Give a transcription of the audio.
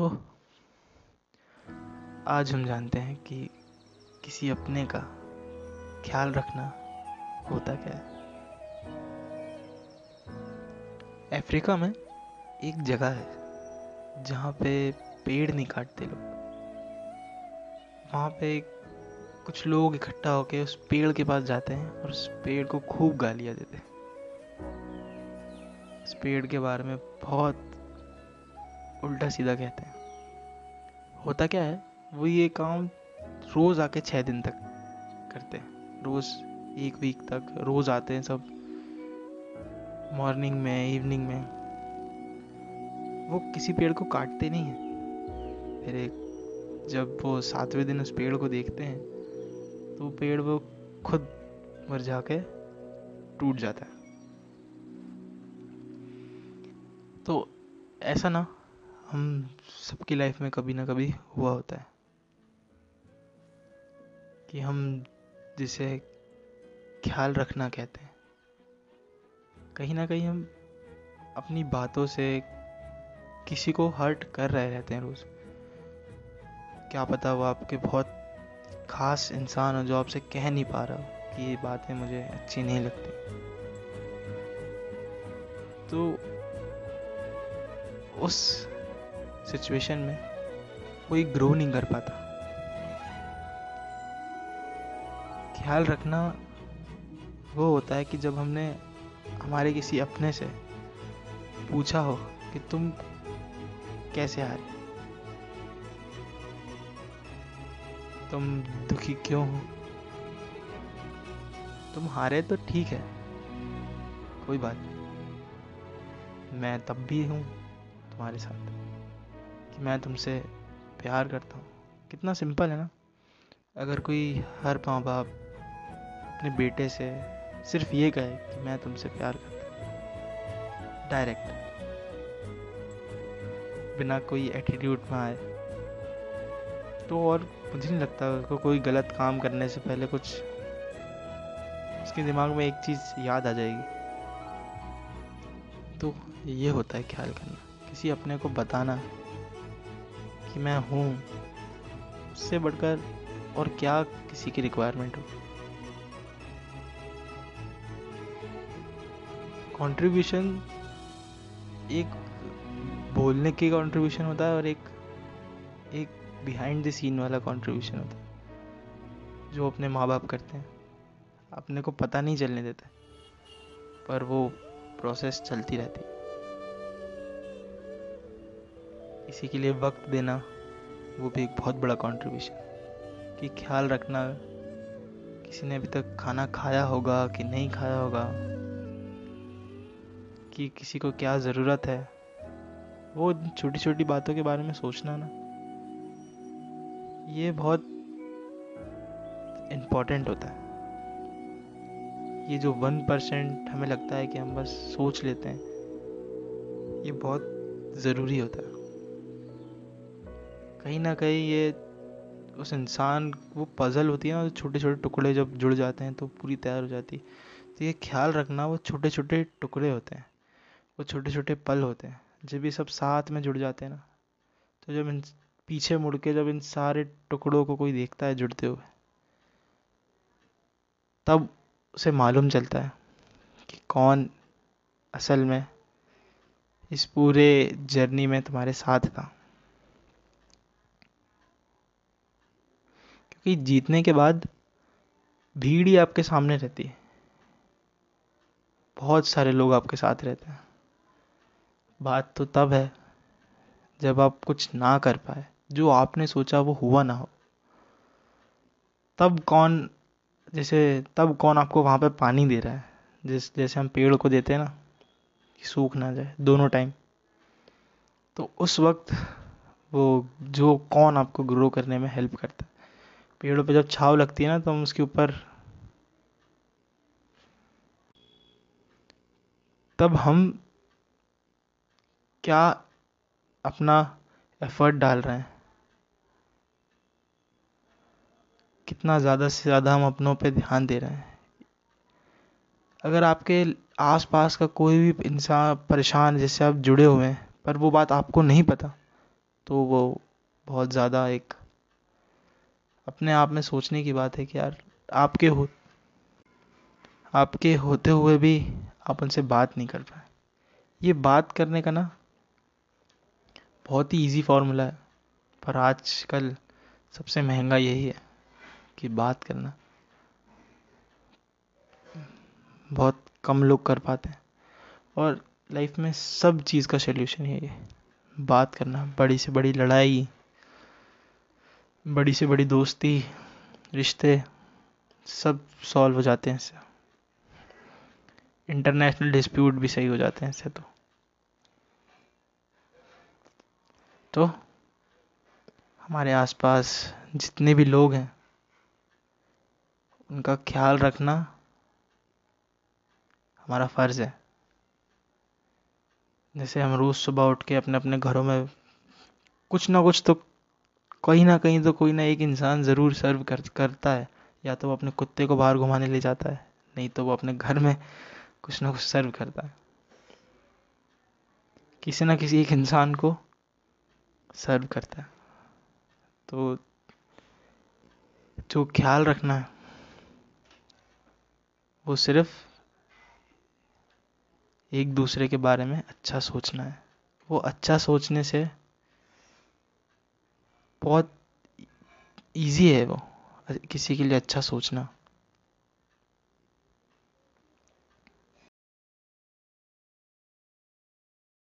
तो आज हम जानते हैं कि किसी अपने का ख्याल रखना होता क्या है। अफ्रीका में एक जगह है जहाँ पे पेड़ नहीं काटते लोग। वहाँ पे कुछ लोग इकट्ठा होकर उस पेड़ के पास जाते हैं और उस पेड़ को खूब गालियाँ देते हैं। उस पेड़ के बारे में बहुत उल्टा सीधा कहते हैं। होता क्या है, वो ये काम रोज़ आके छः दिन तक करते हैं। रोज़ एक वीक तक, रोज़ आते हैं सब। मॉर्निंग में इवनिंग में। वो किसी पेड़ को काटते नहीं हैं। फिर एक, जब वो सातवें दिन उस पेड़ को देखते हैं तो पेड़ वो खुद मर जाके टूट जाता है। तो ऐसा ना हम सबकी लाइफ में कभी ना कभी हुआ होता है। कि हम जिसे ख्याल रखना कहते हैं। कहीं ना कहीं हम अपनी बातों से किसी को हर्ट कर रहे रहते हैं रोज़। क्या पता वो आपके बहुत खास इंसान हो जो आपसे कह नहीं पा रहा हो कि ये बातें मुझे अच्छी नहीं लगती। तो उस सिचुएशन में कोई ग्रो नहीं कर पाता। ख्याल रखना वो होता है कि जब हमने हमारे किसी अपने से पूछा हो कि तुम कैसे हारे? तुम दुखी क्यों हो? तुम हारे तो ठीक है, कोई बात नहीं। मैं तब भी हूँ तुम्हारे साथ। मैं तुमसे प्यार करता हूँ। कितना सिंपल है ना? अगर कोई हर माँ बाप अपने बेटे से सिर्फ़ ये कहे कि मैं तुमसे प्यार करता हूँ। डायरेक्ट बिना कोई एटीट्यूड में आए। तो और मुझे नहीं लगता उसको कोई गलत काम करने से पहले कुछ उसके दिमाग में एक चीज़ याद आ जाएगी। तो ये होता है ख्याल करना। किसी अपने को बताना कि मैं हूँ, उससे बढ़कर और क्या किसी की रिक्वायरमेंट हो कंट्रीब्यूशन एक बोलने की कंट्रीब्यूशन होता है और एक एक बिहाइंड द सीन वाला कंट्रीब्यूशन होता है, जो अपने माँ बाप करते हैं। अपने को पता नहीं चलने देते पर वो प्रोसेस चलती रहती है। इसी के लिए वक्त देना वो भी एक बहुत बड़ा कंट्रीब्यूशन कि ख्याल रखना, किसी ने अभी तक खाना खाया होगा कि नहीं खाया होगा, कि किसी को क्या ज़रूरत है, वो छोटी छोटी बातों के बारे में सोचना ना। ये बहुत इम्पोर्टेंट होता है। ये जो वन परसेंट हमें लगता है कि हम बस सोच लेते हैं, ये बहुत ज़रूरी होता है। कहीं ना कहीं ये उस इंसान, वो पज़ल होती है ना छोटे छोटे टुकड़े जब जुड़ जाते हैं तो पूरी तैयार हो जाती है। तो ये ख्याल रखना, वो छोटे छोटे टुकड़े होते हैं, वो छोटे छोटे पल होते हैं। जब ये सब साथ में जुड़ जाते हैं ना तो जब इन, पीछे मुड़ के जब इन सारे टुकड़ों को कोई देखता है जुड़ते हुए, तब उसे मालूम चलता है कि कौन असल में इस पूरे जर्नी में तुम्हारे साथ था। क्योंकि जीतने के बाद भीड़ ही आपके सामने रहती है। बहुत सारे लोग आपके साथ रहते हैं। बात तो तब है जब आप कुछ ना कर पाए, जो आपने सोचा वो हुआ ना हो। तब कौन, जैसे तब कौन आपको वहाँ पे पानी दे रहा है? जिस, जैसे हम पेड़ को देते हैं ना, कि सूख ना जाए, दोनों टाइम। तो उस वक्त वो, जो कौन आपको ग्रो करने में हेल्प करता है। पेड़ों पे जब छाव लगती है ना तो हम उसके ऊपर तब हम क्या अपना एफर्ट डाल रहे हैं? कितना ज़्यादा से ज़्यादा हम अपनों पे ध्यान दे रहे हैं? अगर आपके आसपास का कोई भी इंसान परेशान जिससे आप जुड़े हुए हैं, पर वो बात आपको नहीं पता तो वो बहुत ज़्यादा एक अपने आप में सोचने की बात है कि यार, आपके हो, आपके होते हुए भी आप उनसे बात नहीं कर पाए। ये बात करने का ना बहुत ही इजी फॉर्मूला है, पर आजकल सबसे महँगा यही है कि बात करना। बहुत कम लोग कर पाते हैं, और लाइफ में सब चीज़ का सोल्यूशन है। ये बात करना, बड़ी से बड़ी लड़ाई बड़ी से बड़ी दोस्ती, रिश्ते सब सॉल्व हो जाते हैं इससे। इंटरनेशनल डिस्प्यूट भी सही हो जाते हैं इससे तो। तो हमारे आसपास जितने भी लोग हैं, उनका ख्याल रखना हमारा फ़र्ज़ है। जैसे हम रोज़ सुबह उठ के अपने अपने घरों में कुछ ना कुछ तो कहीं ना कहीं तो कोई ना एक इंसान ज़रूर सर्व कर, करता है, या तो वो अपने कुत्ते को बाहर घुमाने ले जाता है, नहीं तो वो अपने घर में कुछ ना कुछ सर्व करता है। किसी ना किसी एक इंसान को सर्व करता है। तो जो ख्याल रखना है, वो सिर्फ़ एक दूसरे के बारे में अच्छा सोचना है। वो अच्छा सोचने से बहुत ईज़ी है वो। किसी के लिए अच्छा सोचना।